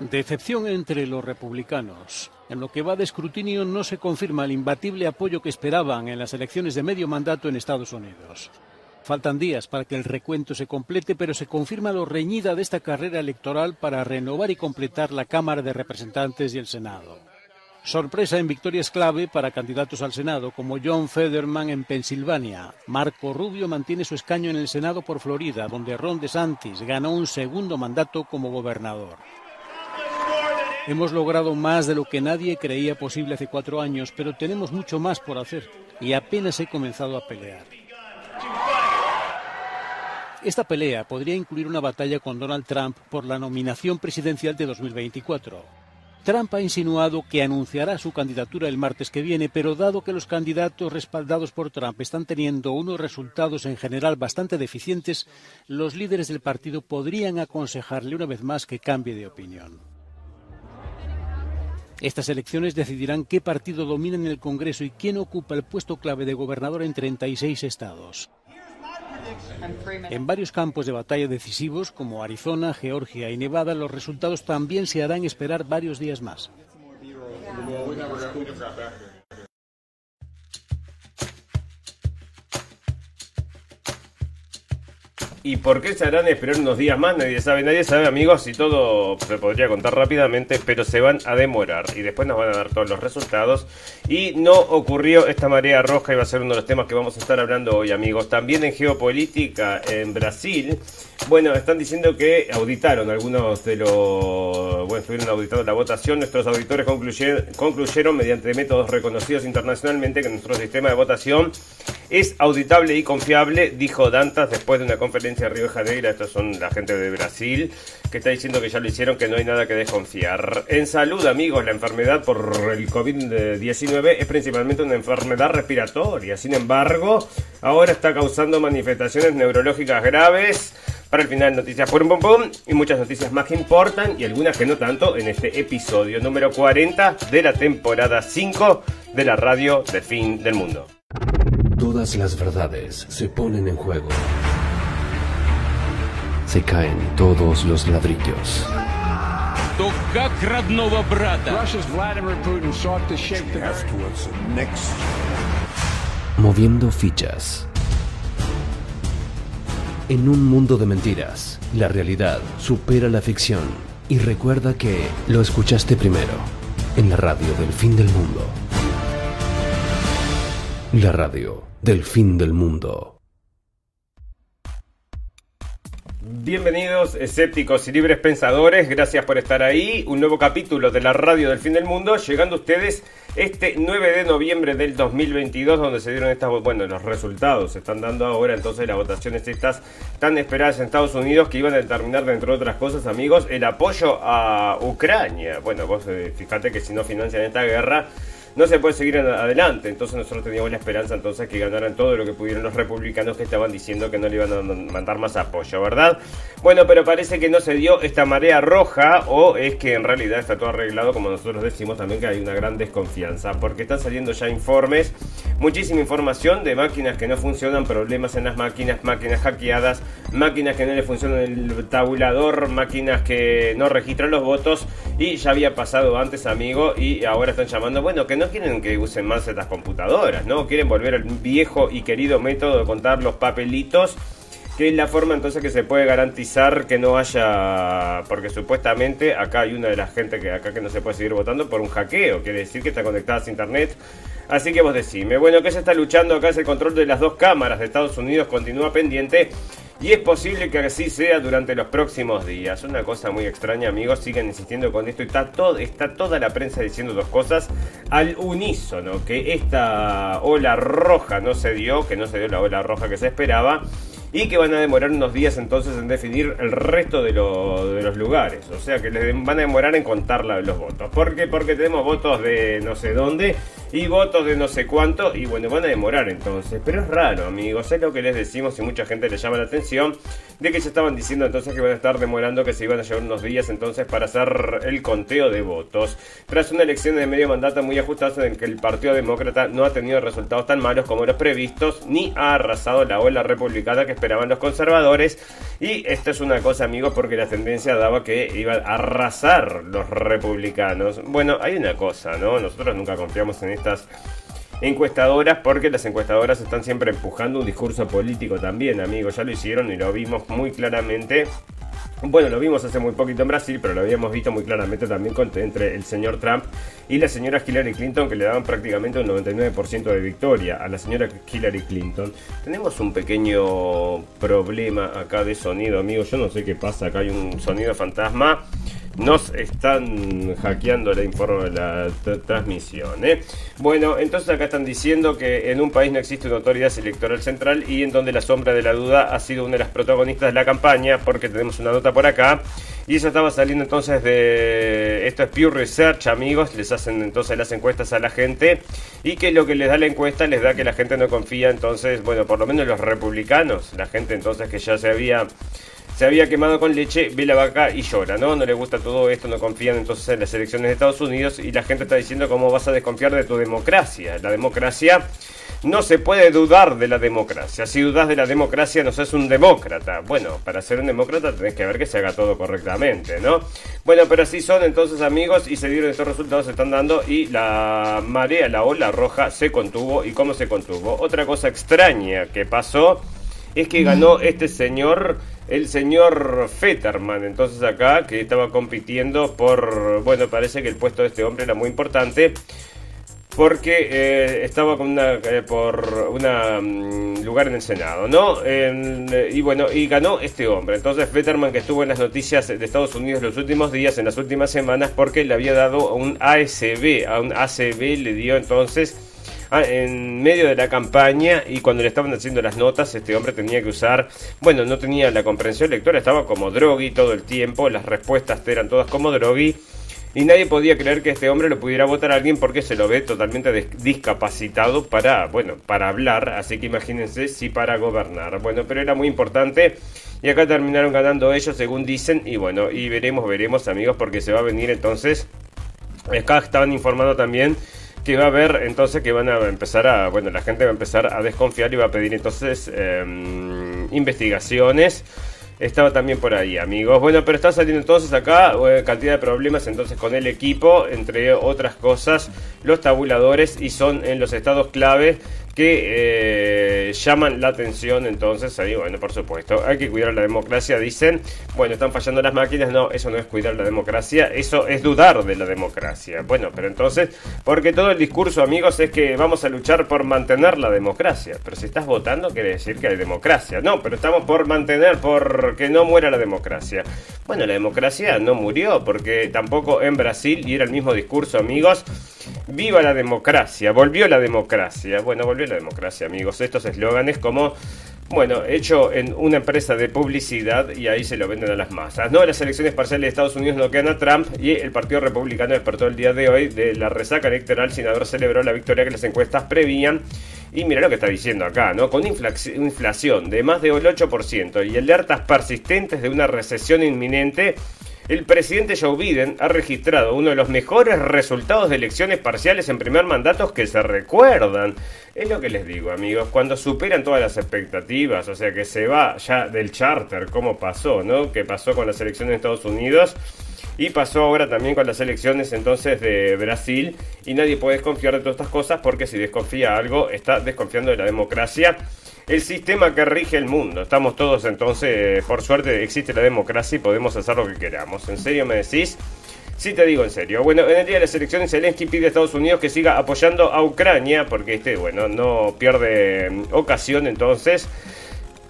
Decepción entre los republicanos. En lo que va de escrutinio no se confirma el imbatible apoyo que esperaban en las elecciones de medio mandato en Estados Unidos. Faltan días para que el recuento se complete, pero se confirma lo reñida de esta carrera electoral para renovar y completar la Cámara de Representantes y el Senado. Sorpresa en victorias clave para candidatos al Senado como John Federman en Pensilvania. Marco Rubio mantiene su escaño en el Senado por Florida, donde Ron DeSantis ganó un segundo mandato como gobernador. Hemos logrado más de lo que nadie creía posible hace cuatro años, pero tenemos mucho más por hacer y apenas he comenzado a pelear. Esta pelea podría incluir una batalla con Donald Trump por la nominación presidencial de 2024. Trump ha insinuado que anunciará su candidatura el martes que viene, pero dado que los candidatos respaldados por Trump están teniendo unos resultados en general bastante deficientes, los líderes del partido podrían aconsejarle una vez más que cambie de opinión. Estas elecciones decidirán qué partido domina en el Congreso y quién ocupa el puesto clave de gobernador en 36 estados. En varios campos de batalla decisivos como Arizona, Georgia y Nevada, los resultados también se harán esperar varios días más. ¿Y por qué se harán esperar unos días más? Nadie sabe, nadie sabe, amigos, y todo se podría contar rápidamente, pero se van a demorar y después nos van a dar todos los resultados. Y no ocurrió esta marea roja y va a ser uno de los temas que vamos a estar hablando hoy, amigos. También en geopolítica en Brasil, bueno, están diciendo que auditaron algunos de los. Bueno, estuvieron auditando la votación. Nuestros auditores concluyeron mediante métodos reconocidos internacionalmente que nuestro sistema de votación es auditable y confiable, dijo Dantas después de una conferencia de Río de Janeiro. Estos son la gente de Brasil que está diciendo que ya lo hicieron, que no hay nada que desconfiar. En salud, amigos, la enfermedad por el COVID-19 es principalmente una enfermedad respiratoria. Sin embargo, ahora está causando manifestaciones neurológicas graves. Para el final, noticias por pum pum y muchas noticias más que importan y algunas que no tanto en este episodio número 40 de la temporada 5 de la radio de fin del mundo. Todas las verdades se ponen en juego. Se caen todos los ladrillos. То как родного брата. Russia's Vladimir Putin sought to shape the towards the next. Moviendo fichas. En un mundo de mentiras, la realidad supera la ficción. Y recuerda que lo escuchaste primero, en la radio del fin del mundo. La radio del fin del mundo. Bienvenidos escépticos y libres pensadores, gracias por estar ahí. Un nuevo capítulo de la radio del fin del mundo, llegando a ustedes este 9 de noviembre del 2022, donde se dieron estas, bueno, los resultados se están dando ahora, entonces las votaciones estas tan esperadas en Estados Unidos que iban a determinar, entre otras cosas, amigos, el apoyo a Ucrania. Bueno, vos eh, fíjate que si no financian esta guerra, no se puede seguir adelante. Entonces nosotros teníamos la esperanza entonces que ganaran todo lo que pudieron los republicanos que estaban diciendo que no le iban a mandar más apoyo, ¿verdad? Bueno, pero parece que no se dio esta marea roja o es que en realidad está todo arreglado como nosotros decimos también que hay una gran desconfianza porque están saliendo ya informes, muchísima información de máquinas que no funcionan, problemas en las máquinas, máquinas hackeadas, máquinas que no le funcionan el tabulador, máquinas que no registran los votos y ya había pasado antes, amigo, y ahora están llamando, bueno, que no quieren que usen más estas computadoras, ¿no? Quieren volver al viejo y querido método de contar los papelitos, que es la forma entonces que se puede garantizar que no haya, porque supuestamente acá hay una de las gente que acá que no se puede seguir votando por un hackeo, quiere decir que está conectada a internet. Así que vos decime, bueno, que se está luchando acá es el control de las dos cámaras de Estados Unidos, continúa pendiente y es posible que así sea durante los próximos días. Una cosa muy extraña, amigos, siguen insistiendo con esto está, todo, está toda la prensa diciendo dos cosas al unísono, que esta ola roja no se dio, que no se dio la ola roja que se esperaba y que van a demorar unos días entonces en definir el resto de, de los lugares. O sea que les van a demorar en contar los votos. ¿Por qué? Porque tenemos votos de no sé dónde y votos de no sé cuánto, y bueno, van a demorar entonces. Pero es raro, amigos, es lo que les decimos y mucha gente le llama la atención de que se estaban diciendo entonces que van a estar demorando, que se iban a llevar unos días entonces para hacer el conteo de votos. Tras una elección de medio mandato muy ajustada en que el Partido Demócrata no ha tenido resultados tan malos como los previstos, ni ha arrasado la ola republicana que esperaban los conservadores. Y esto es una cosa, amigos, porque la tendencia daba que iban a arrasar los republicanos. Bueno, hay una cosa, ¿no? Nosotros nunca confiamos en estas encuestadoras porque las encuestadoras están siempre empujando un discurso político también, amigos. Ya lo hicieron y lo vimos muy claramente. Bueno, lo vimos hace muy poquito en Brasil, pero lo habíamos visto muy claramente también entre el señor Trump y la señora Hillary Clinton, que le daban prácticamente un 99% de victoria a la señora Hillary Clinton. Tenemos un pequeño problema acá de sonido, amigos. Yo no sé qué pasa, acá hay un sonido fantasma nos están hackeando la, la transmisión. ¿eh? Bueno, entonces acá están diciendo que en un país no existe una autoridad electoral central y en donde la sombra de la duda ha sido una de las protagonistas de la campaña, porque tenemos una nota por acá. Y eso estaba saliendo entonces de... Esto es Pure Research, amigos. Les hacen entonces las encuestas a la gente. Y que lo que les da la encuesta les da que la gente no confía. Entonces, bueno, por lo menos los republicanos. La gente entonces que ya se había se había quemado con leche, ve la vaca y llora, ¿no? No le gusta todo esto, no confían entonces en las elecciones de Estados Unidos y la gente está diciendo cómo vas a desconfiar de tu democracia. La democracia no se puede dudar de la democracia. Si dudas de la democracia, no sos un demócrata. Bueno, para ser un demócrata tenés que ver que se haga todo correctamente, ¿no? Bueno, pero así son entonces amigos y se dieron estos resultados, se están dando y la marea, la ola roja se contuvo. ¿Y cómo se contuvo? Otra cosa extraña que pasó es que ganó este señor el señor Fetterman, entonces acá, que estaba compitiendo por, bueno, parece que el puesto de este hombre era muy importante, porque eh, estaba con una, eh, por un lugar en el Senado, ¿no? y bueno, y ganó este hombre. Entonces Fetterman, que estuvo en las noticias de Estados Unidos los últimos días, en las últimas semanas, porque le había dado un ASB, a un ACB le dio entonces en medio de la campaña y cuando le estaban haciendo las notas, este hombre tenía que usar, bueno, no tenía la comprensión lectora, estaba como drogui todo el tiempo, las respuestas eran todas como drogui. Y nadie podía creer que este hombre lo pudiera votar a alguien porque se lo ve totalmente discapacitado para, bueno, para hablar, así que imagínense si para gobernar. Bueno, pero era muy importante y acá terminaron ganando ellos según dicen y bueno, y veremos, veremos amigos porque se va a venir entonces, acá estaban informando también que va a haber entonces que van a empezar a, bueno, la gente va a empezar a desconfiar y va a pedir entonces em, investigaciones. Estaba también por ahí, amigos. Bueno, pero está saliendo entonces acá eh, cantidad de problemas entonces con el equipo, entre otras cosas, los tabuladores y son en los estados clave que eh, llaman la atención entonces ahí bueno por supuesto hay que cuidar la democracia dicen. Bueno están fallando las máquinas no eso no es cuidar la democracia eso es dudar de la democracia. Bueno pero entonces porque todo el discurso amigos es que vamos a luchar por mantener la democracia pero si estás votando quiere decir que hay democracia. No pero estamos por mantener por que no muera la democracia. Bueno la democracia no murió porque tampoco en Brasil y era el mismo discurso amigos viva la democracia volvió la democracia bueno volvió la democracia, amigos. Estos eslóganes como bueno, hecho en una empresa de publicidad y ahí se lo venden a las masas. No, las elecciones parciales de Estados Unidos no quedan a Trump y el Partido Republicano despertó el día de hoy de la resaca electoral sin haber celebrado la victoria que las encuestas prevían. Y mira lo que está diciendo acá, ¿no? Con inflación de más de 8% y alertas persistentes de una recesión inminente, el presidente Joe Biden ha registrado uno de los mejores resultados de elecciones parciales en primer mandato que se recuerdan. Es lo que les digo, amigos, cuando superan todas las expectativas, o sea que se va ya del charter, como pasó, ¿no? Que pasó con las elecciones de Estados Unidos y pasó ahora también con las elecciones entonces de Brasil y nadie puede desconfiar de todas estas cosas porque si desconfía algo está desconfiando de la democracia el sistema que rige el mundo. Estamos todos entonces, por suerte existe la democracia y podemos hacer lo que queramos. ¿En serio me decís? Sí te digo en serio. Bueno, en el día de las elecciones Zelensky pide a Estados Unidos que siga apoyando a Ucrania, porque este, bueno, no pierde mm, ocasión entonces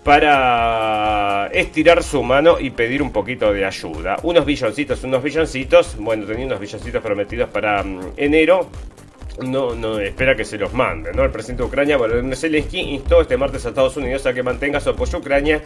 para estirar su mano y pedir un poquito de ayuda. Unos billoncitos, unos billoncitos, bueno, tenía unos billoncitos prometidos para mm, enero, no, no espera que se los mande. ¿no? El presidente de Ucrania, Volodymyr Zelensky, instó este martes a Estados Unidos a que mantenga su apoyo a Ucrania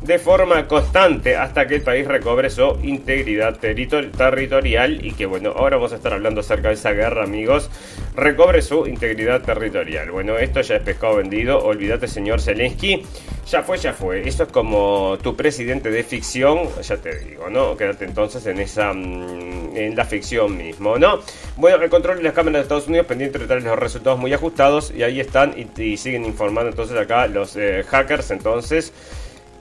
de forma constante hasta que el país recobre su integridad territorial y que bueno, ahora vamos a estar hablando acerca de esa guerra, amigos, recobre su integridad territorial. Bueno, esto ya es pescado vendido, olvídate señor Zelensky, ya fue, ya fue. Esto es como tu presidente de ficción, ya te digo, ¿no? Quédate entonces en esa mm, en la ficción mismo, ¿no? Bueno, el control de las cámaras de Estados Unidos pendiente de traer los resultados muy ajustados y ahí están y, siguen informando entonces acá los eh, hackers entonces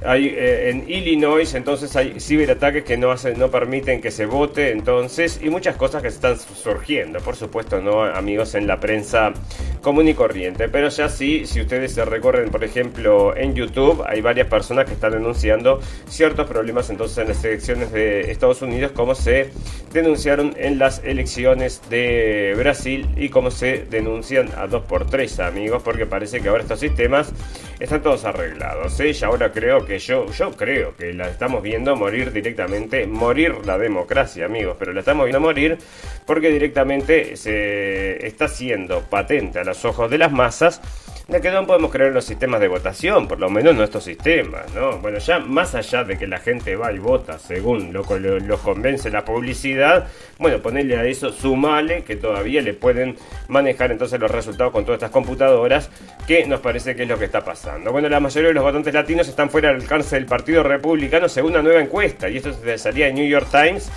hay eh, en Illinois, entonces hay ciberataques que no hacen, no permiten que se vote, entonces, y muchas cosas que están surgiendo, por supuesto, no amigos en la prensa común y corriente, pero ya sí, si ustedes se recorren, por ejemplo, en YouTube, hay varias personas que están denunciando ciertos problemas entonces en las elecciones de Estados Unidos, como se denunciaron en las elecciones de Brasil y como se denuncian a dos por tres amigos, porque parece que ahora estos sistemas están todos arreglados, ¿eh? y ahora creo que yo, yo creo que la estamos viendo morir directamente, morir la democracia, amigos, pero la estamos viendo morir porque directamente se está siendo patente a los ojos de las masas de que no podemos creer en los sistemas de votación, por lo menos nuestros sistemas, ¿no? Bueno, ya más allá de que la gente va y vota según lo los convence la publicidad, bueno, ponerle a eso, sumale que todavía le pueden manejar entonces los resultados con todas estas computadoras, que nos parece que es lo que está pasando. Bueno, la mayoría de los votantes latinos están fuera del alcance del Partido Republicano según una nueva encuesta, y esto se salía en New York Times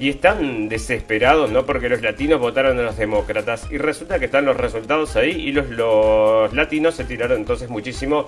y están desesperados, ¿no? Porque los latinos votaron a los demócratas y resulta que están los resultados ahí y los, los latinos se tiraron entonces muchísimo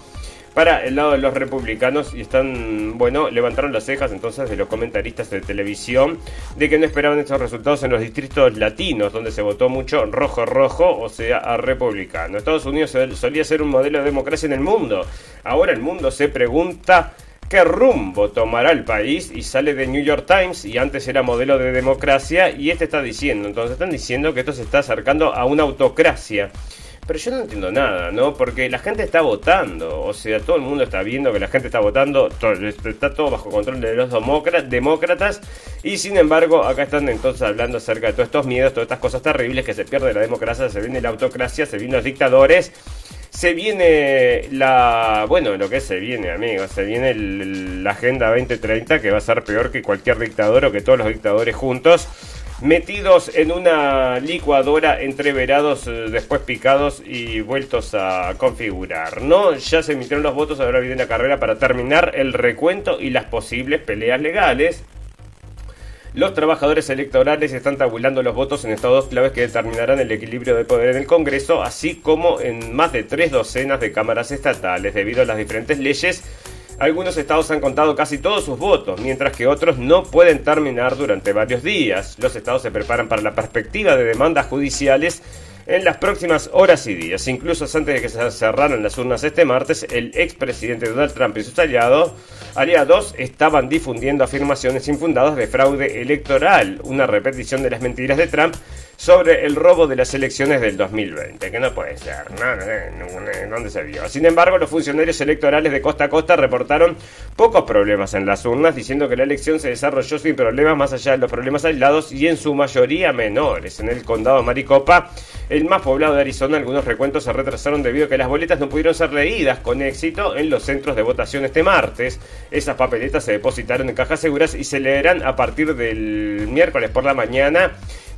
para el lado de los republicanos y están, bueno, levantaron las cejas entonces de los comentaristas de televisión de que no esperaban estos resultados en los distritos latinos, donde se votó mucho rojo rojo, o sea, a republicano. Estados Unidos solía ser un modelo de democracia en el mundo. Ahora el mundo se pregunta qué rumbo tomará el país y sale de New York Times y antes era modelo de democracia y este está diciendo, entonces están diciendo que esto se está acercando a una autocracia. Pero yo no entiendo nada, ¿no? Porque la gente está votando, o sea, todo el mundo está viendo que la gente está votando, está todo bajo control de los demócratas, y sin embargo, acá están entonces hablando acerca de todos estos miedos, todas estas cosas terribles, que se pierde la democracia, se viene la autocracia, se vienen los dictadores, se viene la. Bueno, lo que se viene, amigos. Se viene la Agenda 2030 que va a ser peor que cualquier dictador o que todos los dictadores juntos. Metidos en una licuadora, entreverados, eh, después picados y vueltos a configurar. No, ya se emitieron los votos, ahora viene la carrera para terminar el recuento y las posibles peleas legales. Los trabajadores electorales están tabulando los votos en estados claves que determinarán el equilibrio de poder en el Congreso, así como en más de tres docenas de cámaras estatales, debido a las diferentes leyes. Algunos estados han contado casi todos sus votos, mientras que otros no pueden terminar durante varios días. Los estados se preparan para la perspectiva de demandas judiciales en las próximas horas y días. Incluso antes de que se cerraran las urnas este martes, el expresidente Donald Trump y sus aliados, aliados estaban difundiendo afirmaciones infundadas de fraude electoral, una repetición de las mentiras de Trump sobre el robo de las elecciones del 2020, que no puede ser, no, ¿dónde se vio? Sin embargo, los funcionarios electorales de costa a costa reportaron pocos problemas en las urnas, diciendo que la elección se desarrolló sin problemas más allá de los problemas aislados y en su mayoría menores. En el condado Maricopa, el más poblado de Arizona, algunos recuentos se retrasaron debido a que las boletas no pudieron ser leídas con éxito en los centros de votación este martes. Esas papeletas se depositaron en cajas seguras y se leerán a partir del miércoles por la mañana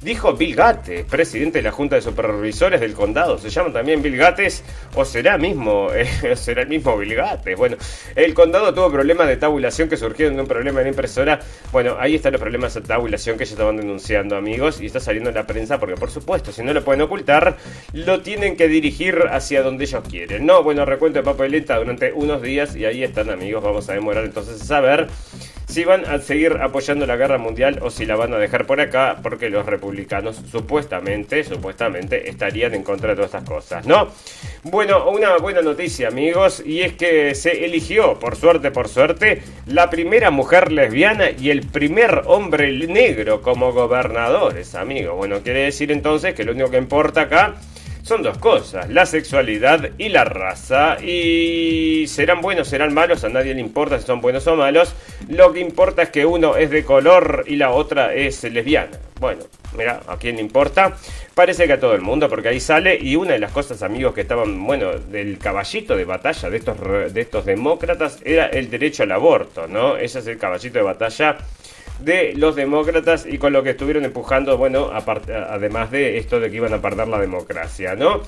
dijo Bill Gates, presidente de la Junta de Supervisores del Condado. Se llama también Bill Gates o será mismo, eh, será el mismo Bill Gates. Bueno, el condado tuvo problemas de tabulación que surgieron de un problema en la impresora. Bueno, ahí están los problemas de tabulación que ya estaban denunciando, amigos, y está saliendo en la prensa porque, por supuesto, si no lo pueden ocultar, lo tienen que dirigir hacia donde ellos quieren. No, bueno, recuento de papeleta durante unos días y ahí están, amigos. Vamos a demorar entonces a saber si van a seguir apoyando la guerra mundial o si la van a dejar por acá porque los republicanos supuestamente, supuestamente estarían en contra de todas estas cosas, ¿no? Bueno, una buena noticia amigos y es que se eligió, por suerte, por suerte, la primera mujer lesbiana y el primer hombre negro como gobernadores, amigos. Bueno, quiere decir entonces que lo único que importa acá son dos cosas, la sexualidad y la raza. Y serán buenos, serán malos, a nadie le importa si son buenos o malos. Lo que importa es que uno es de color y la otra es lesbiana. Bueno, mira, ¿a quién le importa? Parece que a todo el mundo, porque ahí sale, y una de las cosas, amigos, que estaban, bueno, del caballito de batalla de estos, de estos demócratas era el derecho al aborto, ¿no? Ese es el caballito de batalla de los demócratas y con lo que estuvieron empujando, bueno, además de esto de que iban a perder la democracia, ¿no?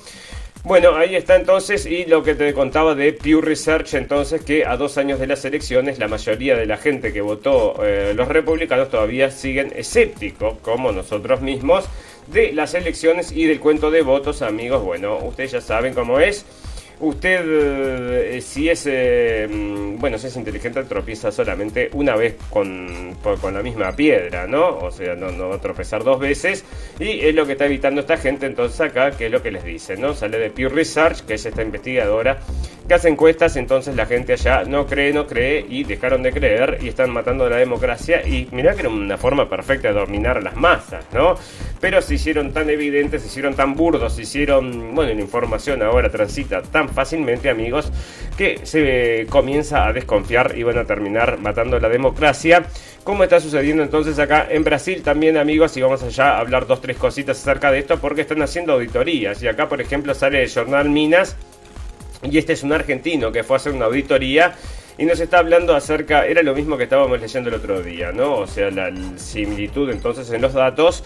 Bueno, ahí está entonces y lo que te contaba de Pew Research entonces que a dos años de las elecciones la mayoría de la gente que votó eh, los republicanos todavía siguen escépticos como nosotros mismos de las elecciones y del cuento de votos amigos. Bueno, ustedes ya saben cómo es. Usted, eh, si es, eh, mm, bueno, si es inteligente, tropieza solamente una vez con, con la misma piedra, ¿no? O sea, no, no, va a tropezar dos veces. Y es lo que está evitando esta gente entonces acá, que es lo que les dice, ¿no? Sale de Pew Research, que es esta investigadora que hace encuestas, entonces la gente allá no cree, no cree y dejaron de creer y están matando la democracia. Y mirá que era una forma perfecta de dominar a las masas, ¿no? Pero se hicieron tan evidentes, se hicieron tan burdos, se hicieron, bueno, la información ahora transita tan fácilmente, amigos, que se comienza a desconfiar y van a terminar matando la democracia. Como está sucediendo entonces acá en Brasil también, amigos, y vamos allá a hablar dos, tres cositas acerca de esto, porque están haciendo auditorías. Y acá, por ejemplo, sale el jornal Minas, y este es un argentino que fue a hacer una auditoría y nos está hablando acerca, era lo mismo que estábamos leyendo el otro día, ¿no? O sea, la similitud entonces en los datos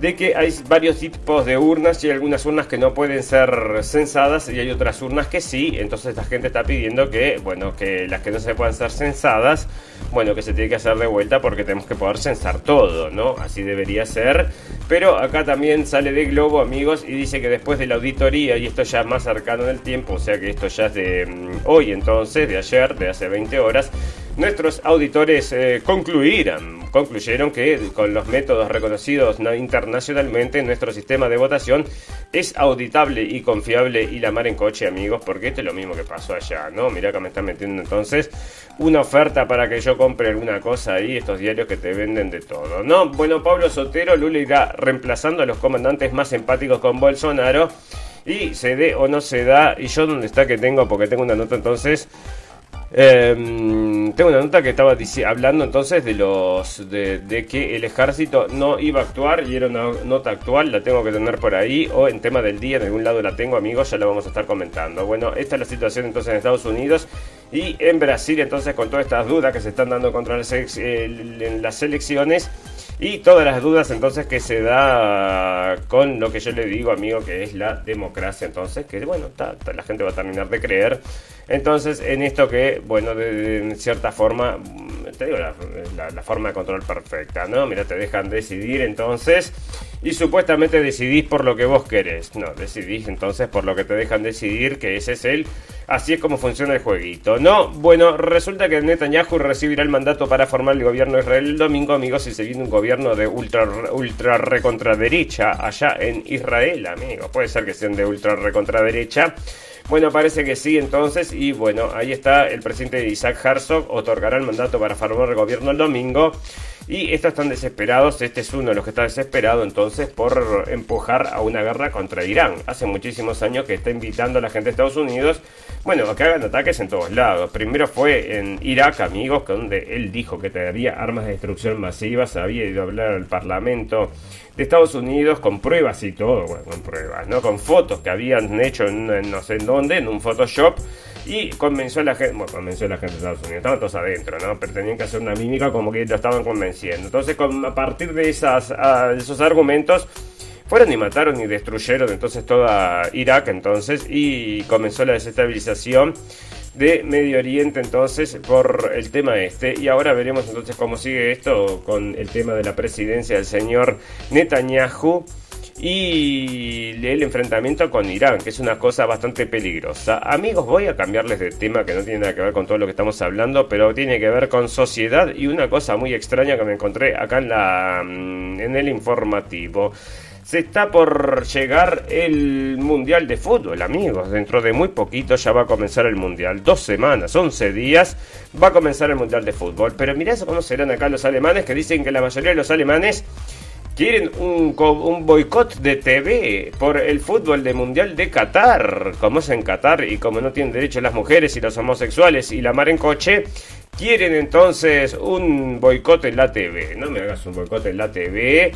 de que hay varios tipos de urnas y hay algunas urnas que no pueden ser censadas y hay otras urnas que sí, entonces la gente está pidiendo que, bueno, que las que no se puedan ser censadas, bueno, que se tiene que hacer de vuelta porque tenemos que poder censar todo, ¿no? Así debería ser, pero acá también sale de Globo, amigos, y dice que después de la auditoría, y esto ya más cercano en el tiempo, o sea que esto ya es de mm, hoy entonces, de ayer, de hace 20 horas, nuestros auditores eh, concluirán, concluyeron que con los métodos reconocidos internacionalmente nuestro sistema de votación es auditable y confiable y la mar en coche, amigos, porque esto es lo mismo que pasó allá, ¿no? Mirá que me están metiendo entonces una oferta para que yo compre alguna cosa ahí, estos diarios que te venden de todo, ¿no? Bueno, Pablo Sotero, Lula irá reemplazando a los comandantes más empáticos con Bolsonaro y se dé o no se da, y yo dónde está que tengo, porque tengo una nota entonces Em, tengo una nota que estaba hablando entonces de los de, que el ejército no iba a actuar y era una nota actual, la tengo que tener por ahí o en tema del día, en algún lado la tengo amigos, ya la vamos a estar comentando. Bueno, esta es la situación entonces en Estados Unidos y en Brasil entonces con todas estas dudas que se están dando contra las, las elecciones y todas las dudas entonces que se da con lo que yo le digo amigo que es la democracia entonces que bueno, la gente va a terminar de creer. Entonces, en esto que, bueno, de, cierta forma, te digo, la, forma de control perfecta, ¿no? Mira, te dejan decidir entonces y supuestamente decidís por lo que vos querés. No, decidís entonces por lo que te dejan decidir, que ese es el... Así es como funciona el jueguito, ¿no? Bueno, resulta que Netanyahu recibirá el mandato para formar el gobierno de Israel el domingo, amigos, y se viene un gobierno de ultra, ultra recontraderecha allá en Israel, amigos. Puede ser que sean de ultra recontraderecha. Bueno, parece que sí entonces y bueno, ahí está el presidente Isaac Herzog, otorgará el mandato para formar el gobierno el domingo. Y estos están desesperados, este es uno de los que está desesperado entonces por empujar a una guerra contra Irán. Hace muchísimos años que está invitando a la gente de Estados Unidos, bueno, a que hagan ataques en todos lados. Primero fue en Irak, amigos, donde él dijo que tendría armas de destrucción masivas, había ido a hablar al Parlamento de Estados Unidos con pruebas y todo, bueno, con pruebas, ¿no? Con fotos que habían hecho en, no sé en dónde, en un Photoshop y convenció a la gente, bueno, convenció a la gente de Estados Unidos, estaban todos adentro, ¿no? Pero tenían que hacer una mímica como que lo estaban convenciendo. Entonces, a partir de esas, esos argumentos, fueron y mataron y destruyeron entonces toda Irak entonces y comenzó la desestabilización de Medio Oriente entonces por el tema este y ahora veremos entonces cómo sigue esto con el tema de la presidencia del señor Netanyahu y el enfrentamiento con Irán, que es una cosa bastante peligrosa. Amigos, voy a cambiarles de tema que no tiene nada que ver con todo lo que estamos hablando, pero tiene que ver con sociedad y una cosa muy extraña que me encontré acá en, la, mm, en el informativo. Se está por llegar el Mundial de Fútbol, amigos. Dentro de muy poquito ya va a comenzar el Mundial. Dos semanas, once días, va a comenzar el Mundial de Fútbol. Pero mirá cómo serán acá los alemanes, que dicen que la mayoría de los alemanes quieren un, boicot de TV por el fútbol de Mundial de Qatar. Como es en Qatar y como no tienen derecho las mujeres y los homosexuales y la mar en coche, quieren entonces un boicot en la TV. No me hagas un boicot en la TV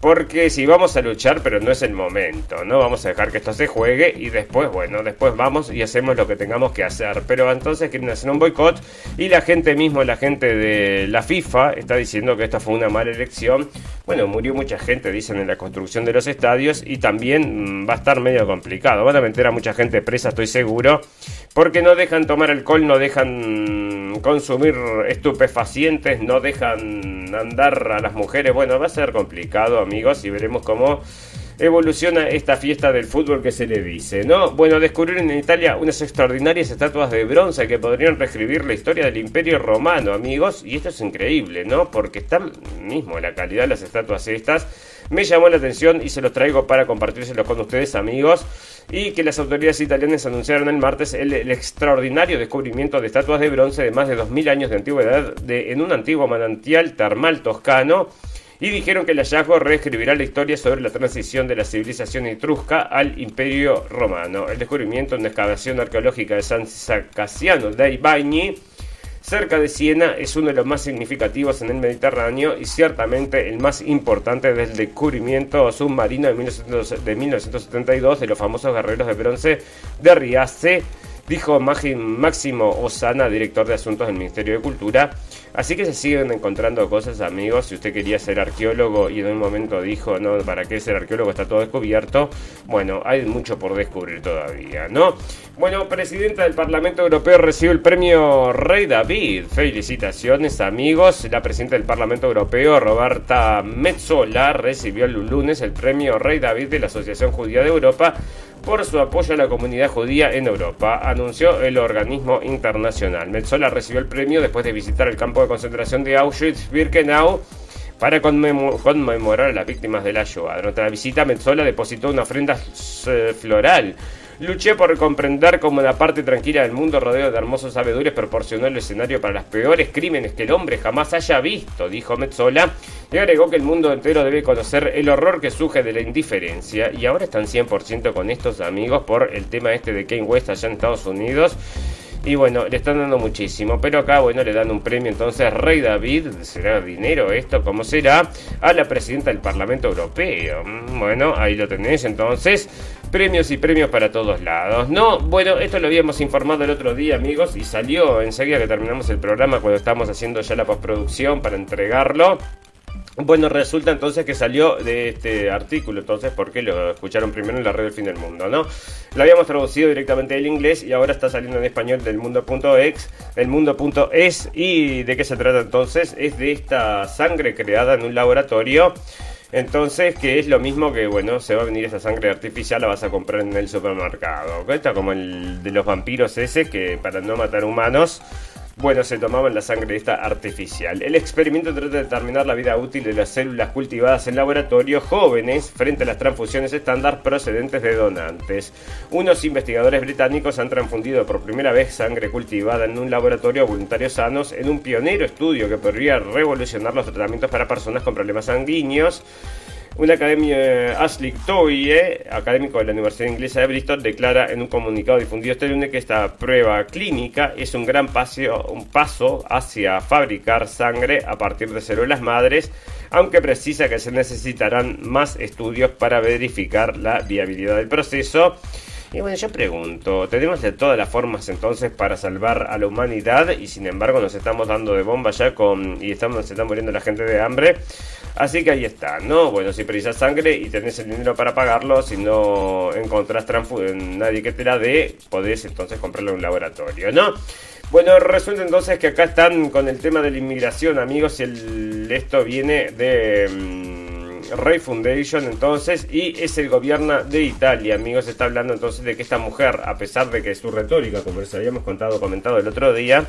porque si vamos a luchar, pero no es el momento, ¿no? Vamos a dejar que esto se juegue y después, bueno, después vamos y hacemos lo que tengamos que hacer. Pero entonces quieren hacer un boicot y la gente mismo, la gente de la FIFA, está diciendo que esta fue una mala elección. Bueno, murió mucha gente, dicen, en la construcción de los estadios y también mm, va a estar medio complicado. Van a meter a mucha gente presa, estoy seguro, porque no dejan tomar alcohol, no dejan consumir estupefacientes, no dejan andar a las mujeres. Bueno, va a ser complicado amigos, y veremos cómo evoluciona esta fiesta del fútbol que se le dice, ¿no? Bueno, descubrieron en Italia unas extraordinarias estatuas de bronce que podrían reescribir la historia del Imperio Romano, amigos, y esto es increíble, ¿no? Porque están mismo la calidad de las estatuas estas me llamó la atención y se los traigo para compartírselos con ustedes, amigos. Y que las autoridades italianas anunciaron el martes el, extraordinario descubrimiento de estatuas de bronce de más de 2000 años de antigüedad de, en un antiguo manantial termal toscano y dijeron que el hallazgo reescribirá la historia sobre la transición de la civilización etrusca al imperio romano. El descubrimiento en una excavación arqueológica de San Cassiano dei Bagni cerca de Siena es uno de los más significativos en el Mediterráneo y ciertamente el más importante desde el descubrimiento submarino de, 1972 de los famosos guerreros de bronce de Riace dijo Máximo Osana, director de asuntos del Ministerio de Cultura. Así que se siguen encontrando cosas, amigos. Si usted quería ser arqueólogo y en un momento dijo, no, ¿para qué ser arqueólogo? Está todo descubierto. Bueno, hay mucho por descubrir todavía, ¿no? Bueno, presidenta del Parlamento Europeo recibe el premio Rey David. Felicitaciones, amigos. La presidenta del Parlamento Europeo, Roberta Metzola, recibió el lunes el premio Rey David de la Asociación Judía de Europa por su apoyo a la comunidad judía en Europa, anunció el organismo internacional. Metzola recibió el premio después de visitar el campo de concentración de Auschwitz-Birkenau para conmemorar a las víctimas de la Shoah. Durante la visita, Metzola depositó una ofrenda floral Luché por comprender cómo la parte tranquila del mundo rodeado de hermosos sabedores proporcionó el escenario para los peores crímenes que el hombre jamás haya visto, dijo Metzola, y agregó que el mundo entero debe conocer el horror que surge de la indiferencia. Y ahora están 100% con estos amigos por el tema este de Kane West allá en Estados Unidos. Y bueno, le están dando muchísimo. Pero acá, bueno, le dan un premio entonces Rey David. ¿Será dinero esto? ¿Cómo será? A la presidenta del Parlamento Europeo. Mm, bueno, ahí lo tenés entonces. Premios y premios para todos lados. No, bueno, esto lo habíamos informado el otro día, amigos, y salió enseguida que terminamos el programa cuando estábamos haciendo ya la postproducción para entregarlo. Bueno, resulta entonces que salió de este artículo, entonces, porque lo escucharon primero en la red del fin del mundo, ¿no? Lo habíamos traducido directamente del inglés y ahora está saliendo en español del mundo.ex, del mundo.es. ¿Y de qué se trata entonces? Es de esta sangre creada en un laboratorio. Entonces, que es lo mismo que, bueno, se va a venir esa sangre artificial, la vas a comprar en el supermercado. Está como el de los vampiros ese, que para no matar humanos bueno, se tomaban la sangre esta artificial. El experimento trata de determinar la vida útil de las células cultivadas en laboratorio jóvenes frente a las transfusiones estándar procedentes de donantes. Unos investigadores británicos han transfundido por primera vez sangre cultivada en un laboratorio a voluntarios sanos en un pionero estudio que podría revolucionar los tratamientos para personas con problemas sanguíneos. Un academia, eh, Ashley Toye, académico de la Universidad Inglesa de Bristol, declara en un comunicado difundido este lunes que esta prueba clínica es un gran paso hacia fabricar sangre a partir de células madres, aunque precisa que se necesitarán más estudios para verificar la viabilidad del proceso. Y bueno, yo pregunto, tenemos de todas las formas entonces para salvar a la humanidad y sin embargo nos estamos dando de bomba ya con y estamos se está muriendo la gente de hambre. Así que ahí está, ¿no? Bueno, si precisas sangre y tenés el dinero para pagarlo, si no encontrás nadie que te la dé, podés entonces comprarlo en un laboratorio, ¿no? Bueno, resulta entonces que acá están con el tema de la inmigración, amigos, y el, esto viene de... Rey Foundation entonces y es el gobierno de Italia, amigos, está hablando entonces de que esta mujer, a pesar de que su retórica, como les habíamos contado, comentado el otro día,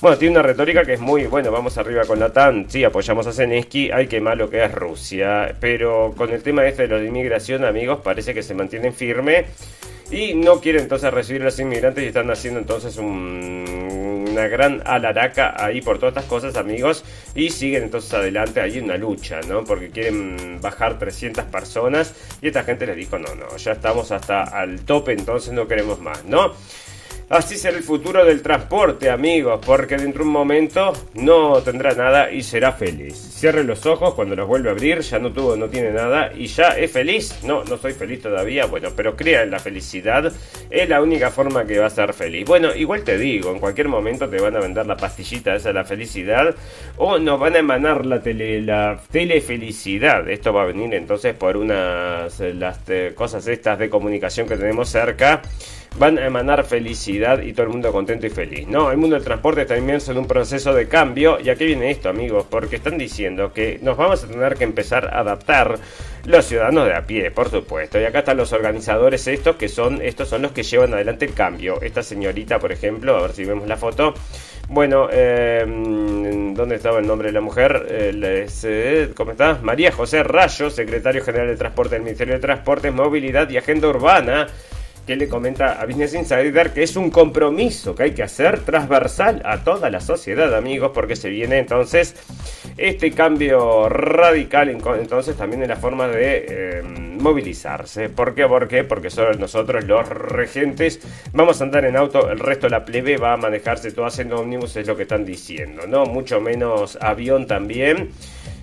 bueno, tiene una retórica que es muy, bueno, vamos arriba con la TAN, sí, apoyamos a Zelensky, hay que malo que es Rusia, pero con el tema este de la inmigración, amigos, parece que se mantienen firme y no quieren entonces recibir a los inmigrantes y están haciendo entonces una gran alaraca ahí por todas estas cosas, amigos, y siguen entonces adelante ahí una lucha, ¿no? Porque quieren bajar 300 personas y esta gente les dijo, no, no, ya estamos hasta al tope, entonces no queremos más, ¿no? Así será el futuro del transporte, amigos, porque dentro de un momento no tendrá nada y será feliz. Cierre los ojos cuando los vuelve a abrir, ya no tuvo, no tiene nada y ya es feliz. No, no soy feliz todavía, bueno, pero crea en la felicidad, es la única forma que va a ser feliz. Bueno, igual te digo, en cualquier momento te van a vender la pastillita esa de la felicidad o nos van a emanar la tele, la telefelicidad. Esto va a venir entonces por unas las eh, cosas estas de comunicación que tenemos cerca van a emanar felicidad y todo el mundo contento y feliz. No, el mundo del transporte está inmerso en un proceso de cambio. ¿Y aquí viene esto, amigos? Porque están diciendo que nos vamos a tener que empezar a adaptar los ciudadanos de a pie, por supuesto. Y acá están los organizadores estos, que son, estos son los que llevan adelante el cambio. Esta señorita, por ejemplo, a ver si vemos la foto. Bueno, eh, ¿dónde estaba el nombre de la mujer? Eh, ¿Cómo está? María José Rayo, secretario general de Transporte del Ministerio de Transportes, Movilidad y Agenda Urbana que le comenta a Business Insider que es un compromiso que hay que hacer transversal a toda la sociedad, amigos, porque se viene entonces este cambio radical entonces también en la forma de em, movilizarse. ¿Por qué? ¿Por qué? Porque solo nosotros los regentes vamos a andar en auto, el resto de la plebe va a manejarse todo haciendo ómnibus, es lo que están diciendo, ¿no? Mucho menos avión también.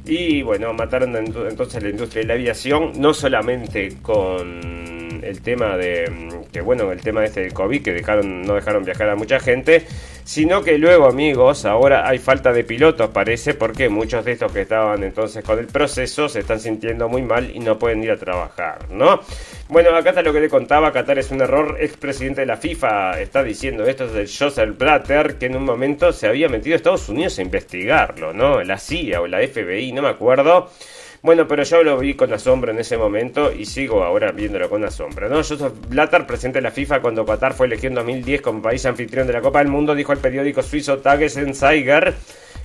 Y bueno, mataron entonces la industria de la aviación, no solamente con el tema de que bueno, el tema este del COVID que dejaron no dejaron viajar a mucha gente, sino que luego, amigos, ahora hay falta de pilotos, parece, porque muchos de estos que estaban entonces con el proceso se están sintiendo muy mal y no pueden ir a trabajar, ¿no? Bueno, acá está lo que le contaba, Qatar es un error, expresidente de la FIFA está diciendo esto es del Joseph Blatter, que en un momento se había metido a Estados Unidos a investigarlo, ¿no? La CIA o la FBI, no me acuerdo. Bueno, pero yo lo vi con asombro en ese momento y sigo ahora viéndolo con asombro. ¿no? Joseph Blatter, presidente de la FIFA cuando Qatar fue elegido en 2010 como país anfitrión de la Copa del Mundo, dijo al periódico suizo Tagesenzeiger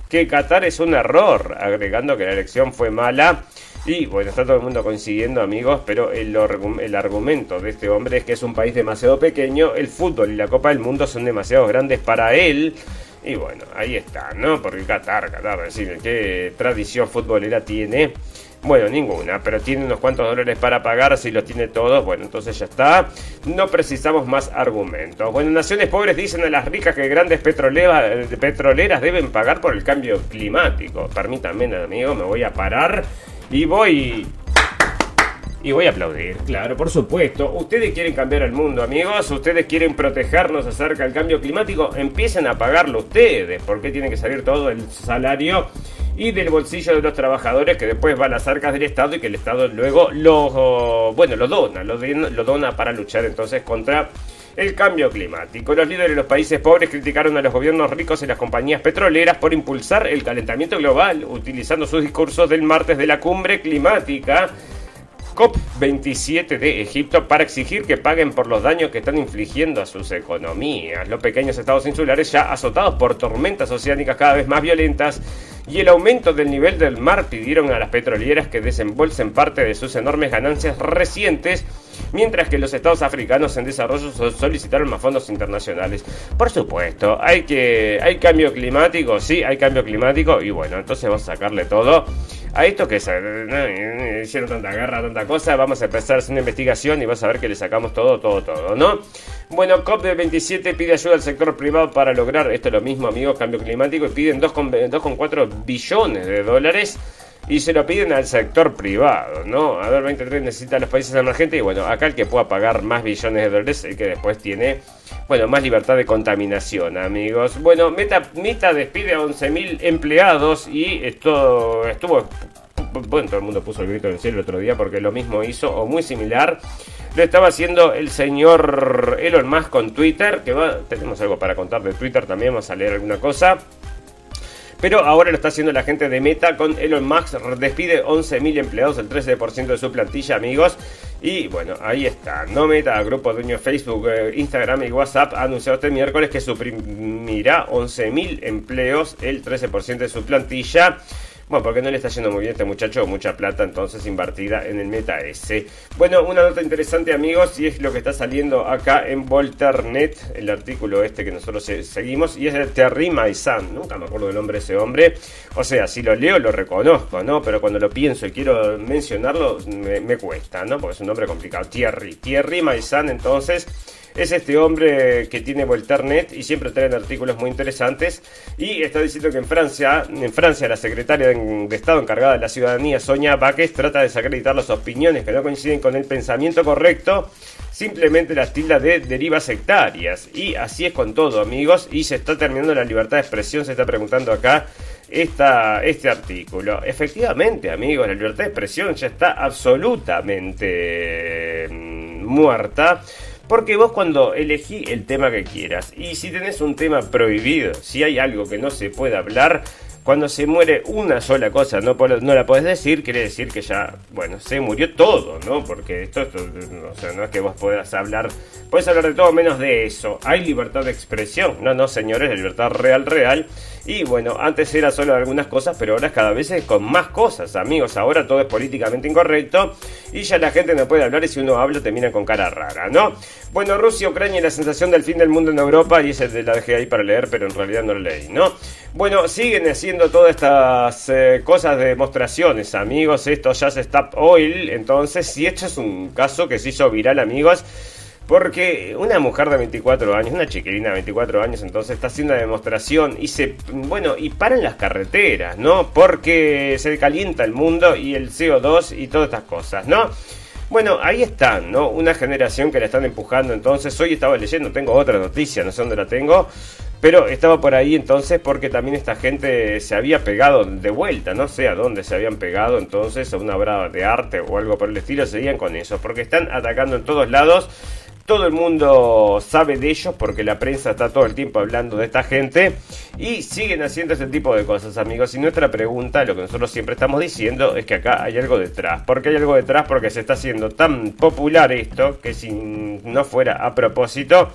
que Qatar es un error, agregando que la elección fue mala. Y bueno, está todo el mundo coincidiendo, amigos, pero el, argumento de este hombre es que es un país demasiado pequeño, el fútbol y la Copa del Mundo son demasiado grandes para él. Y bueno, ahí está, ¿no? Porque Qatar, Qatar, ¿qué tradición futbolera tiene? Bueno, ninguna, pero tiene unos cuantos dólares para pagar, si los tiene todos, bueno, entonces ya está. No precisamos más argumentos. Bueno, naciones pobres dicen a las ricas que grandes petroleras, petroleras deben pagar por el cambio climático. Permítanme, amigo, me voy a parar y voy y voy a aplaudir, claro, por supuesto. Ustedes quieren cambiar el mundo, amigos. Ustedes quieren protegernos acerca del cambio climático. Empiecen a pagarlo ustedes. porque tiene que salir todo el salario y del bolsillo de los trabajadores que después va a las arcas del Estado y que el Estado luego lo, bueno, lo dona, lo, lo dona para luchar entonces contra el cambio climático. Los líderes de los países pobres criticaron a los gobiernos ricos y las compañías petroleras por impulsar el calentamiento global, utilizando sus discursos del martes de la cumbre climática COP27 de Egipto para exigir que paguen por los daños que están infligiendo a sus economías. Los pequeños estados insulares ya azotados por tormentas oceánicas cada vez más violentas y el aumento del nivel del mar pidieron a las petroleras que desembolsen parte de sus enormes ganancias recientes mientras que los estados africanos en desarrollo solicitaron más fondos internacionales. Por supuesto, hay que hay cambio climático, sí, hay cambio climático y bueno, entonces vamos a sacarle todo a esto que se, hicieron tanta guerra, tanta cosa, vamos a empezar a una investigación y vas a ver que le sacamos todo, todo, todo, ¿no? Bueno, COP27 pide ayuda al sector privado para lograr esto es lo mismo, amigos, cambio climático y piden 2,4 billones de dólares y se lo piden al sector privado, ¿no? A ver, 23 necesitan los países emergentes y bueno, acá el que pueda pagar más billones de dólares, el que después tiene, bueno, más libertad de contaminación, amigos. Bueno, Meta, Meta despide a 11.000 empleados y esto estuvo... Bueno, todo el mundo puso el grito en el cielo el otro día porque lo mismo hizo o muy similar. Lo estaba haciendo el señor Elon Musk con Twitter, que va, tenemos algo para contar de Twitter también, vamos a leer alguna cosa. Pero ahora lo está haciendo la gente de Meta con Elon Musk. Despide 11.000 empleados, el 13% de su plantilla, amigos. Y bueno, ahí está. No Meta, grupo dueño de Facebook, eh, Instagram y WhatsApp, ha anunciado este miércoles que suprimirá 11.000 empleos, el 13% de su plantilla. Bueno, porque no le está yendo muy bien este muchacho, mucha plata entonces invertida en el Meta S. Bueno, una nota interesante amigos, y es lo que está saliendo acá en Volternet, el artículo este que nosotros seguimos, y es el Terry Maizan, nunca me acuerdo del nombre de ese hombre. O sea, si lo leo lo reconozco, ¿no? Pero cuando lo pienso y quiero mencionarlo, me, me cuesta, ¿no? Porque es un nombre complicado. Thierry, Thierry Maizan entonces es este hombre que tiene Volternet y siempre traen artículos muy interesantes y está diciendo que en Francia, en Francia la secretaria de Estado encargada de la ciudadanía, Sonia Baques, trata de desacreditar las opiniones que no coinciden con el pensamiento correcto simplemente las tildas de derivas sectarias. Y así es con todo, amigos. Y se está terminando la libertad de expresión, se está preguntando acá esta, este artículo. Efectivamente, amigos, la libertad de expresión ya está absolutamente mm, muerta. Porque vos cuando elegí el tema que quieras, y si tenés un tema prohibido, si hay algo que no se puede hablar, cuando se muere una sola cosa, no, no la podés decir, quiere decir que ya, bueno, se murió todo, ¿no? Porque esto, esto o sea, no es que vos puedas hablar, puedes hablar de todo menos de eso. Hay libertad de expresión, no, no, señores, la libertad real, real y bueno, antes era solo algunas cosas, pero ahora cada vez es con más cosas, amigos. Ahora todo es políticamente incorrecto y ya la gente no puede hablar y si uno habla termina con cara rara, ¿no? Bueno, Rusia, Ucrania y la sensación del fin del mundo en Europa, y ese de la dejé ahí para leer, pero en realidad no lo leí, ¿no? Bueno, siguen haciendo todas estas eh, cosas de demostraciones, amigos. Esto ya se está Oil, entonces, si esto es un caso que se hizo viral, amigos porque una mujer de 24 años, una chiquilina de 24 años, entonces está haciendo una demostración y se, bueno, y paran las carreteras, ¿no? Porque se calienta el mundo y el CO2 y todas estas cosas, ¿no? Bueno, ahí están, ¿no? Una generación que la están empujando. Entonces, hoy estaba leyendo, tengo otra noticia, no sé dónde la tengo, pero estaba por ahí entonces porque también esta gente se había pegado de vuelta, no sé a dónde se habían pegado entonces, a una obra de arte o algo por el estilo, seguían con eso, porque están atacando en todos lados todo el mundo sabe de ellos porque la prensa está todo el tiempo hablando de esta gente y siguen haciendo ese tipo de cosas, amigos. Y nuestra pregunta, lo que nosotros siempre estamos diciendo, es que acá hay algo detrás. ¿Por qué hay algo detrás? Porque se está haciendo tan popular esto que si no fuera a propósito,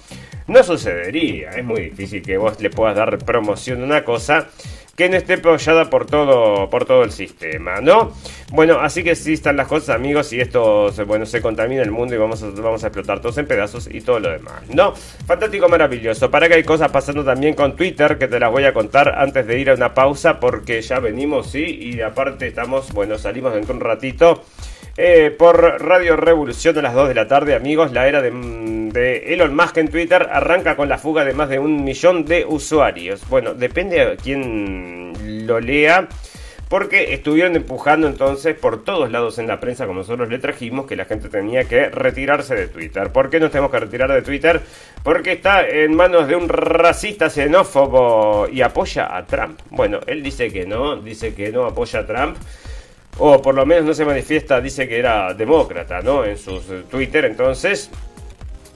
no sucedería. Es muy difícil que vos le puedas dar promoción a una cosa que no esté apoyada por todo, por todo el sistema, ¿no? Bueno, así que sí están las cosas, amigos, y esto bueno, se contamina el mundo y vamos a, vamos a explotar todos en pedazos y todo lo demás, ¿no? Fantástico, maravilloso. Para que hay cosas pasando también con Twitter que te las voy a contar antes de ir a una pausa porque ya venimos, sí, y aparte estamos, bueno, salimos dentro de un ratito. Eh, por Radio Revolución a las 2 de la tarde, amigos. La era de, de, Elon Musk en Twitter arranca con la fuga de más de un millón de usuarios. Bueno, depende a quién lo lea. Porque estuvieron empujando entonces por todos lados en la prensa, como nosotros le trajimos, que la gente tenía que retirarse de Twitter. ¿Por qué nos tenemos que retirar de Twitter? Porque está en manos de un racista xenófobo y apoya a Trump. Bueno, él dice que no, dice que no apoya a Trump o por lo menos no se manifiesta, dice que era demócrata, ¿no? En sus eh, Twitter, entonces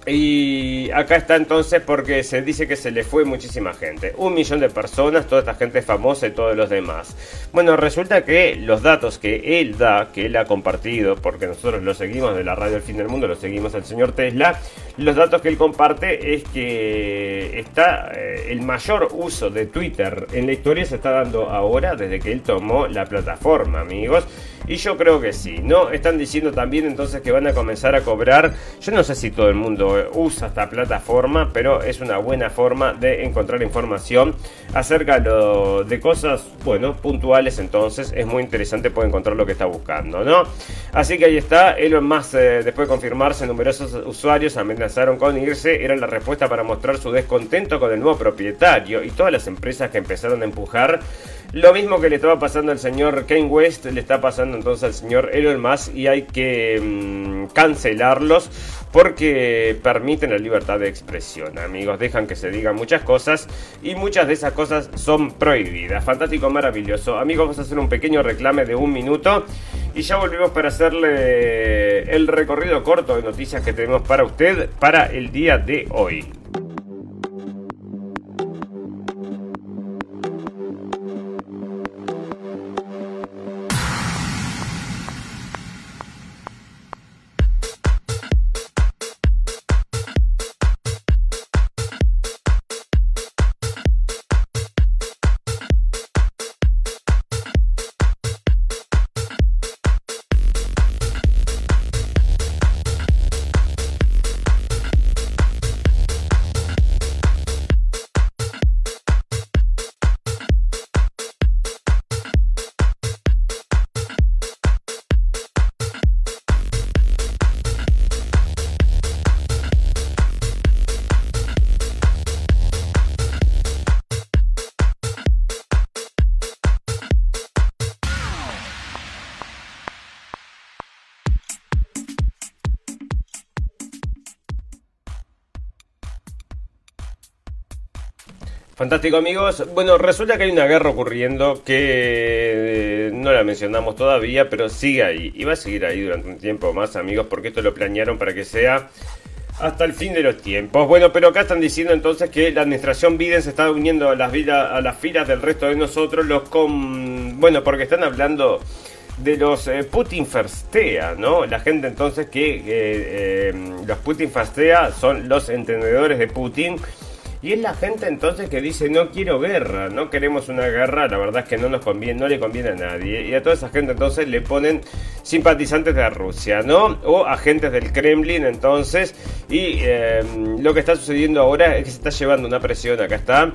y acá está entonces porque se dice que se le fue muchísima gente. Un millón de personas, toda esta gente famosa y todos los demás. Bueno, resulta que los datos que él da, que él ha compartido, porque nosotros lo seguimos de la radio El Fin del Mundo, lo seguimos al señor Tesla, los datos que él comparte es que está eh, el mayor uso de Twitter en la historia se está dando ahora desde que él tomó la plataforma, amigos. Y yo creo que sí, ¿no? Están diciendo también entonces que van a comenzar a cobrar. Yo no sé si todo el mundo usa esta plataforma, pero es una buena forma de encontrar información acerca de cosas, bueno, puntuales. Entonces es muy interesante poder encontrar lo que está buscando, ¿no? Así que ahí está. Elon Musk, eh, después de confirmarse, numerosos usuarios amenazaron con irse. Era la respuesta para mostrar su descontento con el nuevo propietario y todas las empresas que empezaron a empujar lo mismo que le estaba pasando al señor Kane West, le está pasando entonces al señor Elon Musk y hay que mm, cancelarlos porque permiten la libertad de expresión, amigos. Dejan que se digan muchas cosas y muchas de esas cosas son prohibidas. Fantástico, maravilloso. Amigos, vamos a hacer un pequeño reclame de un minuto y ya volvemos para hacerle el recorrido corto de noticias que tenemos para usted para el día de hoy. Fantástico amigos. Bueno, resulta que hay una guerra ocurriendo que eh, no la mencionamos todavía, pero sigue ahí. Y va a seguir ahí durante un tiempo más amigos, porque esto lo planearon para que sea hasta el fin de los tiempos. Bueno, pero acá están diciendo entonces que la administración Biden se está uniendo a las, a las filas del resto de nosotros, los con... Bueno, porque están hablando de los eh, Putin Firstea, ¿no? La gente entonces que eh, los Putin Firstea son los entendedores de Putin y es la gente entonces que dice no quiero guerra, no queremos una guerra, la verdad es que no nos conviene, no le conviene a nadie. Y a toda esa gente entonces le ponen simpatizantes de Rusia, ¿no? O agentes del Kremlin entonces. Y eh, lo que está sucediendo ahora es que se está llevando una presión, acá está.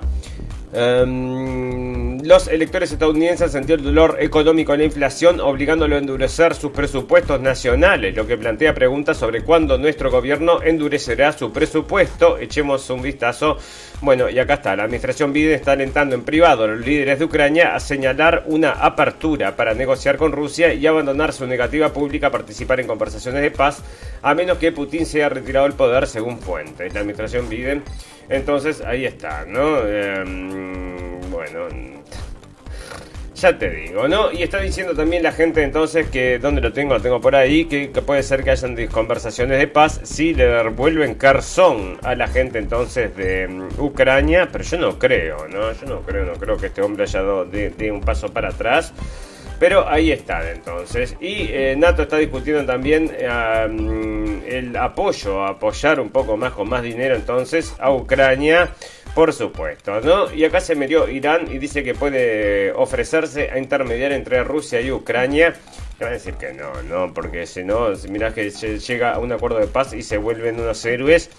Um, los electores estadounidenses han sentido el dolor económico de la inflación, obligándolo a endurecer sus presupuestos nacionales, lo que plantea preguntas sobre cuándo nuestro gobierno endurecerá su presupuesto. Echemos un vistazo. Bueno, y acá está, la administración Biden está alentando en privado a los líderes de Ucrania a señalar una apertura para negociar con Rusia y abandonar su negativa pública a participar en conversaciones de paz, a menos que Putin sea retirado del poder, según fuentes. La administración Biden entonces ahí está, ¿no? Em, bueno, ya te digo, ¿no? Y está diciendo también la gente entonces que, ¿dónde lo tengo? Lo tengo por ahí, que, puede ser que hayan conversaciones de paz si le devuelven Kherson a la gente entonces de em, Ucrania, pero yo no creo, ¿no? Yo no creo, no creo que este hombre haya dado de un paso para atrás. Pero ahí están entonces. Y eh, NATO está discutiendo también el apoyo, apoyar un poco más con más dinero entonces a Ucrania. Por supuesto, ¿no? Y acá se metió Irán y dice que puede ofrecerse a intermediar entre Rusia y Ucrania. Te van a decir que no, no, porque si no, mirá que llega a un acuerdo de paz y se vuelven unos héroes.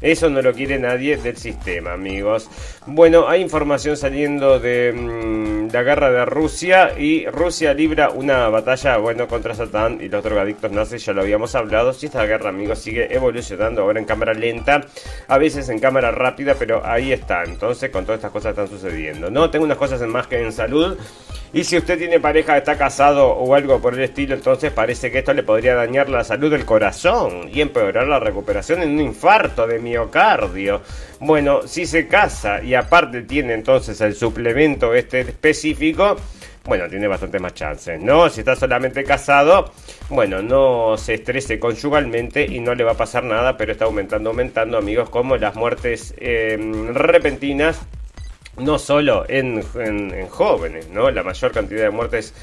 Eso no lo quiere nadie del sistema, amigos. Bueno, hay información saliendo de mm, la guerra de Rusia y Rusia libra una batalla, bueno, contra Satán y los drogadictos nazis, ya lo habíamos hablado. Si esta guerra, amigos, sigue evolucionando ahora en cámara lenta, a veces en cámara rápida, pero ahí está. Entonces, con todas estas cosas están sucediendo, ¿no? Tengo unas cosas en más que en salud. Y si usted tiene pareja, está casado o algo por el estilo, entonces parece que esto le podría dañar la salud del corazón y empeorar la recuperación en un infarto de miocardio. Bueno, si se casa y aparte tiene entonces el suplemento este específico, bueno, tiene bastante más chances, ¿no? Si está solamente casado, bueno, no se estrese conyugalmente y no le va a pasar nada, pero está aumentando, aumentando, amigos, como las muertes em, repentinas no solo en, jóvenes, ¿no? La mayor cantidad de muertes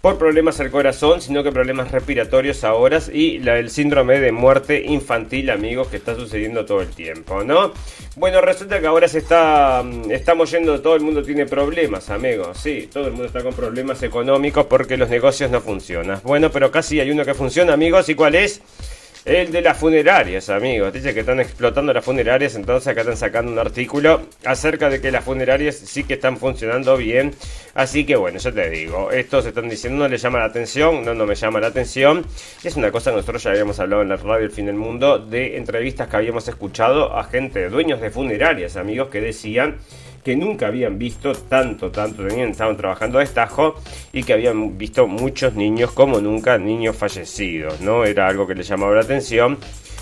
por problemas al corazón, sino que problemas respiratorios ahora y el síndrome de muerte infantil, amigos, que está sucediendo todo el tiempo, ¿no? Bueno, resulta que ahora se está, mm, estamos yendo, todo el mundo tiene problemas, amigos, sí, todo el mundo está con problemas económicos porque los negocios no funcionan. Bueno, pero casi hay uno que funciona, amigos, ¿y cuál es? El de las funerarias, amigos. Dice que están explotando las funerarias, entonces acá están sacando un artículo acerca de que las funerarias sí que están funcionando bien. Así que bueno, ya te digo, estos están diciendo no le llama la atención, no, no me llama la atención. Es una cosa que nosotros ya habíamos hablado en la radio El Fin del Mundo de entrevistas que habíamos escuchado a gente, dueños de funerarias, amigos, que decían que nunca habían visto tanto, tanto, tenían, estaban trabajando a destajo y que habían visto muchos niños como nunca, niños fallecidos, ¿no? Era algo que les llamaba la atención.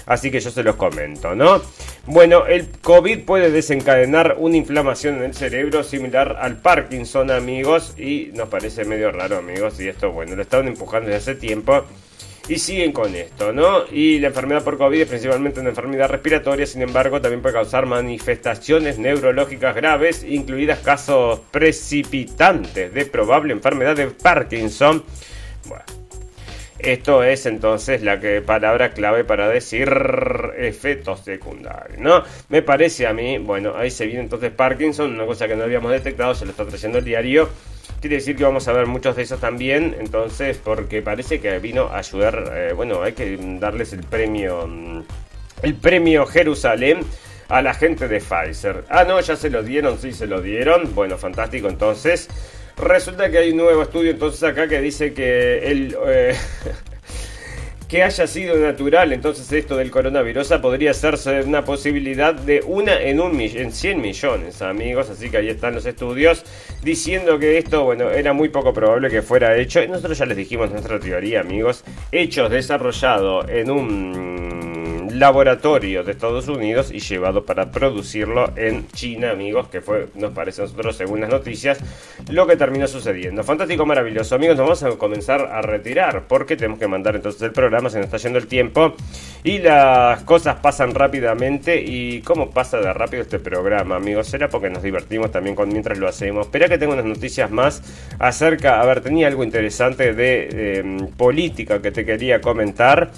Así que yo se los comento, ¿no? Bueno, el COVID puede desencadenar una inflamación en el cerebro similar al Parkinson, amigos. Y nos parece medio raro, amigos. Y esto, bueno, lo estaban empujando desde hace tiempo y siguen con esto, ¿no? Y la enfermedad por COVID es principalmente una enfermedad respiratoria, sin embargo, también puede causar manifestaciones neurológicas graves, incluidas casos precipitantes de probable enfermedad de Parkinson. Bueno. Esto es entonces la palabra clave para decir efectos secundarios, ¿no? Me parece a mí, bueno, ahí se viene entonces Parkinson, una cosa que no habíamos detectado, se lo está trayendo el diario Quiere decir que vamos a ver muchos de esos también, entonces, porque parece que vino a ayudar, eh, bueno, hay que darles el premio, mm, el premio Jerusalén a la gente de Pfizer. Ah, no, ya se lo dieron, sí, se lo dieron. Bueno, fantástico, entonces. Resulta que hay un nuevo estudio entonces acá que dice que el... Eh, que haya sido natural, entonces esto del coronavirus podría ser una posibilidad de una en, un, en 100 millones, amigos. Así que ahí están los estudios diciendo que esto, bueno, era muy poco probable que fuera hecho. Nosotros ya les dijimos nuestra teoría, amigos. Hechos desarrollados en un laboratorio de Estados Unidos y llevado para producirlo en China, amigos, que fue, nos parece a nosotros, según las noticias, lo que terminó sucediendo. Fantástico, maravilloso. Amigos, nos vamos a comenzar a retirar porque tenemos que mandar entonces el programa, se nos está yendo el tiempo y las cosas pasan rápidamente. ¿Y cómo pasa de rápido este programa, amigos? Será porque nos divertimos también con, mientras lo hacemos. Espera que tengo unas noticias más acerca, a ver, tenía algo interesante de em, política que te quería comentar.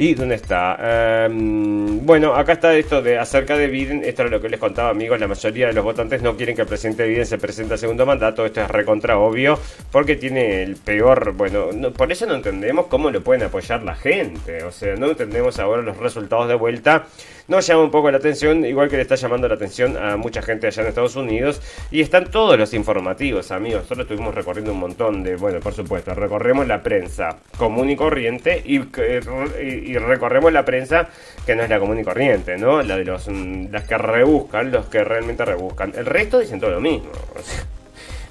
¿Y dónde está? Em, bueno, acá está esto de acerca de Biden. Esto es lo que les contaba, amigos. La mayoría de los votantes no quieren que el presidente Biden se presente al segundo mandato. Esto es recontra obvio porque tiene el peor. Bueno, por eso no entendemos cómo lo pueden apoyar la gente. O sea, no entendemos ahora los resultados de vuelta nos llama un poco la atención, igual que le está llamando la atención a mucha gente allá en Estados Unidos. Y están todos los informativos, amigos. Nosotros estuvimos recorriendo un montón de, bueno, por supuesto, recorremos la prensa común y corriente y, y, recorremos la prensa que no es la común y corriente, ¿no? La de los mm, las que rebuscan, los que realmente rebuscan. El resto dicen todo lo mismo.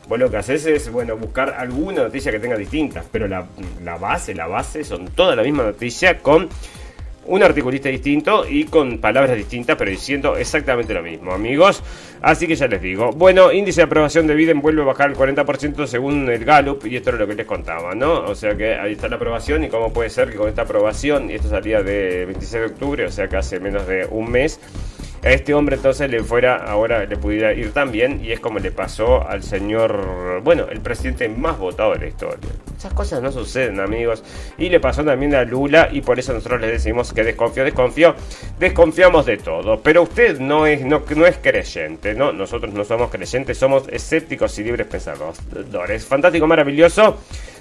Vos lo que haces es, bueno, buscar alguna noticia que tenga distintas, pero la, la base, la base son toda la misma noticia con un articulista distinto y con palabras distintas, pero diciendo exactamente lo mismo, amigos. Así que ya les digo. Bueno, índice de aprobación de Biden vuelve a bajar al 40% según el Gallup, y esto era lo que les contaba, ¿no? O sea que ahí está la aprobación, y cómo puede ser que con esta aprobación, y esto salía de 26 de octubre, o sea que hace menos de un mes, a este hombre entonces le fuera, ahora le pudiera ir tan bien, y es como le pasó al señor, bueno, el presidente más votado de la historia. Esas cosas no suceden, amigos. Y le pasó también a Lula, y por eso nosotros le decimos que desconfío, desconfío, desconfiamos de todo. Pero usted no es, no, no es creyente, ¿no? Nosotros no somos creyentes, somos escépticos y libres pensadores. Fantástico, maravilloso.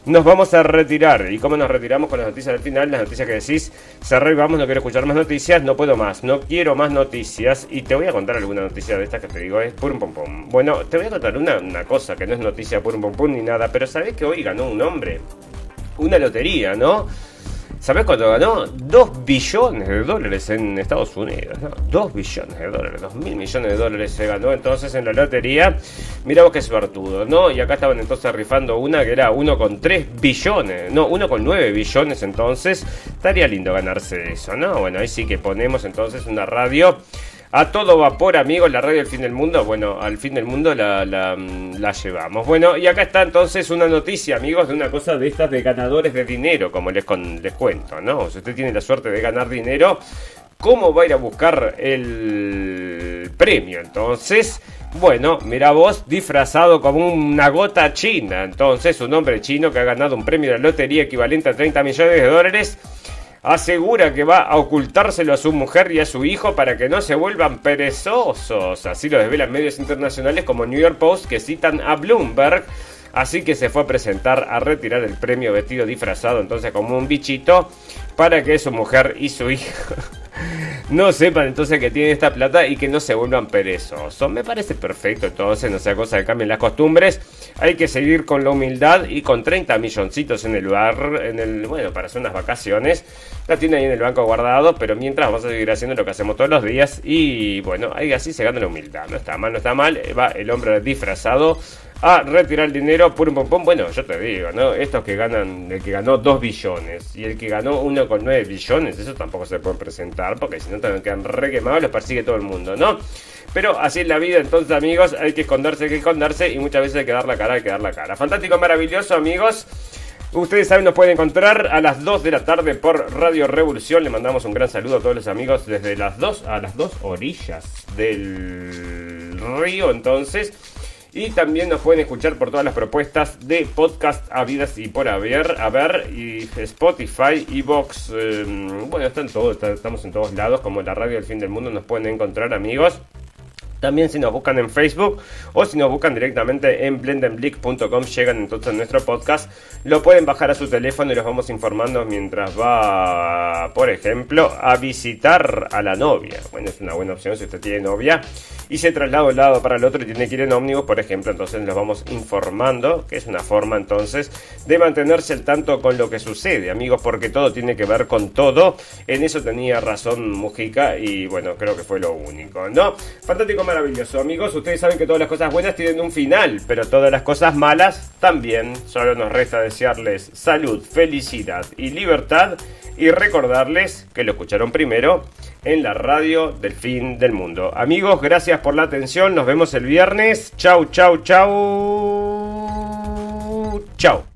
Nos vamos a retirar. ¿Y cómo nos retiramos con las noticias del final? Las noticias que decís, cerré y vamos, no quiero escuchar más noticias, no puedo más, no quiero más noticias. Y te voy a contar alguna noticia de estas que te digo, es pum pum pum. Bueno, te voy a contar una, una cosa que no es noticia pum pum pum ni nada, pero sabés que hoy ganó un hombre, una lotería, ¿no? ¿Sabes cuánto ganó? 2 billones de dólares en Estados Unidos. ¿no? 2 billones de dólares, 2 mil millones de dólares se ganó entonces en la lotería. Miramos qué suertudo, ¿no? Y acá estaban entonces rifando una que era 1,3 billones, no, 1,9 billones entonces. Estaría lindo ganarse eso, ¿no? Bueno, ahí sí que ponemos entonces una radio a todo vapor, amigos, la radio del fin del mundo. Bueno, al fin del mundo la, la, llevamos. Bueno, y acá está entonces una noticia, amigos, de una cosa de estas de ganadores de dinero, como les, con, les cuento, ¿no? Si usted tiene la suerte de ganar dinero, ¿cómo va a ir a buscar el premio? Entonces, bueno, mira vos, disfrazado como una gota china. Entonces, un hombre chino que ha ganado un premio de lotería equivalente a 30 millones de dólares asegura que va a ocultárselo a su mujer y a su hijo para que no se vuelvan perezosos. Así lo desvelan medios internacionales como New York Post que citan a Bloomberg. Así que se fue a presentar a retirar el premio vestido disfrazado entonces como un bichito para que su mujer y su hijo no sepan entonces que tienen esta plata y que no se vuelvan perezosos. Me parece perfecto entonces, no sea cosa que cambien las costumbres. Hay que seguir con la humildad y con 30 milloncitos en el bar, en el, bueno, para hacer unas vacaciones. La tiene ahí en el banco guardado, pero mientras vamos a seguir haciendo lo que hacemos todos los días y bueno, ahí así se gana la humildad. No está mal, no está mal. Va el hombre disfrazado a retirar dinero por un pompón. Bueno, yo te digo, ¿no? Estos que ganan, el que ganó 2 billones y el que ganó 1,9 billones, eso tampoco se pueden presentar porque si no también quedan re quemados, los persigue todo el mundo, ¿no? Pero así es la vida, entonces amigos, hay que esconderse, hay que esconderse y muchas veces hay que dar la cara, hay que dar la cara. Fantástico, maravilloso, amigos. Ustedes saben, nos pueden encontrar a las 2 de la tarde por Radio Revolución. Le mandamos un gran saludo a todos los amigos desde las 2 a las 2 orillas del río. Entonces, y también nos pueden escuchar por todas las propuestas de podcast habidas y por haber, a ver, y Spotify, Evox, eh, bueno, están todos, estamos en todos lados, como la radio del fin del mundo, nos pueden encontrar amigos. También si nos buscan en Facebook o si nos buscan directamente en blendenblick.com llegan entonces a nuestro podcast. Lo pueden bajar a su teléfono y los vamos informando mientras va, por ejemplo, a visitar a la novia. Bueno, es una buena opción si usted tiene novia y se traslada de un lado para el otro y tiene que ir en ómnibus, por ejemplo, entonces los vamos informando, que es una forma entonces de mantenerse al tanto con lo que sucede, amigos, porque todo tiene que ver con todo. En eso tenía razón Mujica y bueno, creo que fue lo único, ¿no? Fantástico maravilloso, amigos. Ustedes saben que todas las cosas buenas tienen un final, pero todas las cosas malas también. Solo nos resta desearles salud, felicidad y libertad y recordarles que lo escucharon primero en la radio del fin del mundo. Amigos, gracias por la atención. Nos vemos el viernes. Chau, chau, chau. Chau.